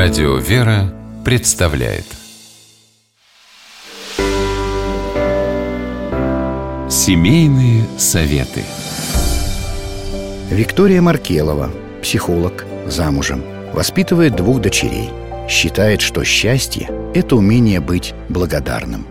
Радио «Вера» представляет Семейные советы Виктория Маркелова, психолог, замужем, воспитывает двух дочерей. Считает, что счастье – это умение быть благодарным.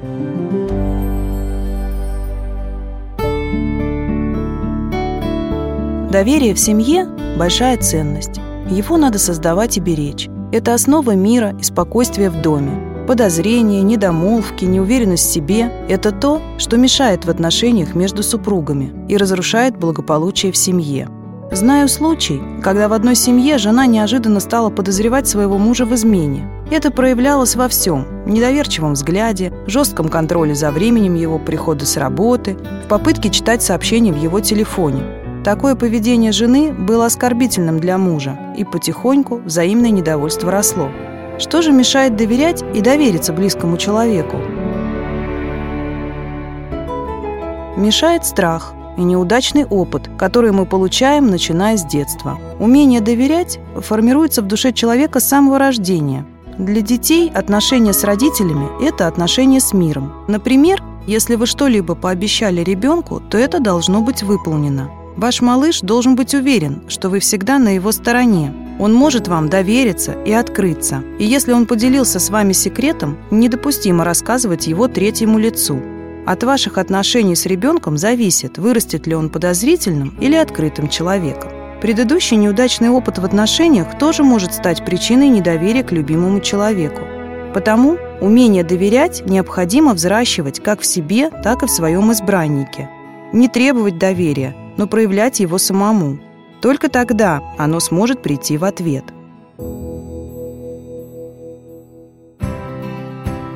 Доверие в семье – большая ценность. Его надо создавать и беречь. Это основа мира и спокойствия в доме. Подозрения, недомолвки, неуверенность в себе – это то, что мешает в отношениях между супругами и разрушает благополучие в семье. Знаю случай, когда в одной семье жена неожиданно стала подозревать своего мужа в измене. Это проявлялось во всем – недоверчивом взгляде, жестком контроле за временем его прихода с работы, в попытке читать сообщения в его телефоне – Такое поведение жены было оскорбительным для мужа, и потихоньку взаимное недовольство росло. Что же мешает доверять и довериться близкому человеку? Мешает страх и неудачный опыт, который мы получаем, начиная с детства. Умение доверять формируется в душе человека с самого рождения. Для детей отношения с родителями – это отношения с миром. Например, если вы что-либо пообещали ребенку, то это должно быть выполнено. Ваш малыш должен быть уверен, что вы всегда на его стороне. Он может вам довериться и открыться. И если он поделился с вами секретом, недопустимо рассказывать его третьему лицу. От ваших отношений с ребенком зависит, вырастет ли он подозрительным или открытым человеком. Предыдущий неудачный опыт в отношениях тоже может стать причиной недоверия к любимому человеку. Потому умение доверять необходимо взращивать как в себе, так и в своем избраннике. Не требовать доверия – но проявлять его самому. Только тогда оно сможет прийти в ответ.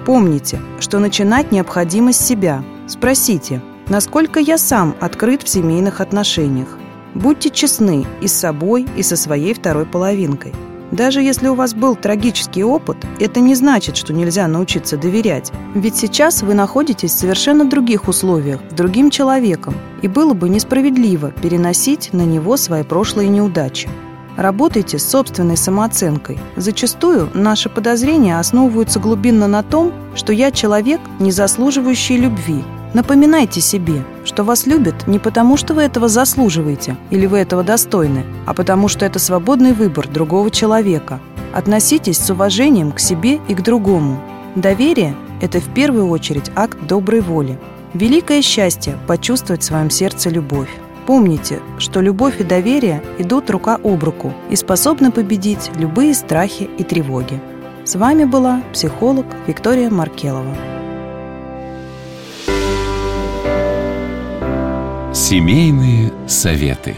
Помните, что начинать необходимо с себя. Спросите, насколько я сам открыт в семейных отношениях. Будьте честны и с собой, и со своей второй половинкой – даже если у вас был трагический опыт, это не значит, что нельзя научиться доверять. Ведь сейчас вы находитесь в совершенно других условиях, с другим человеком, и было бы несправедливо переносить на него свои прошлые неудачи. Работайте с собственной самооценкой. Зачастую наши подозрения основываются глубинно на том, что я человек, не заслуживающий любви, Напоминайте себе, что вас любят не потому, что вы этого заслуживаете или вы этого достойны, а потому что это свободный выбор другого человека. Относитесь с уважением к себе и к другому. Доверие – это в первую очередь акт доброй воли. Великое счастье – почувствовать в своем сердце любовь. Помните, что любовь и доверие идут рука об руку и способны победить любые страхи и тревоги. С вами была психолог Виктория Маркелова. Семейные советы.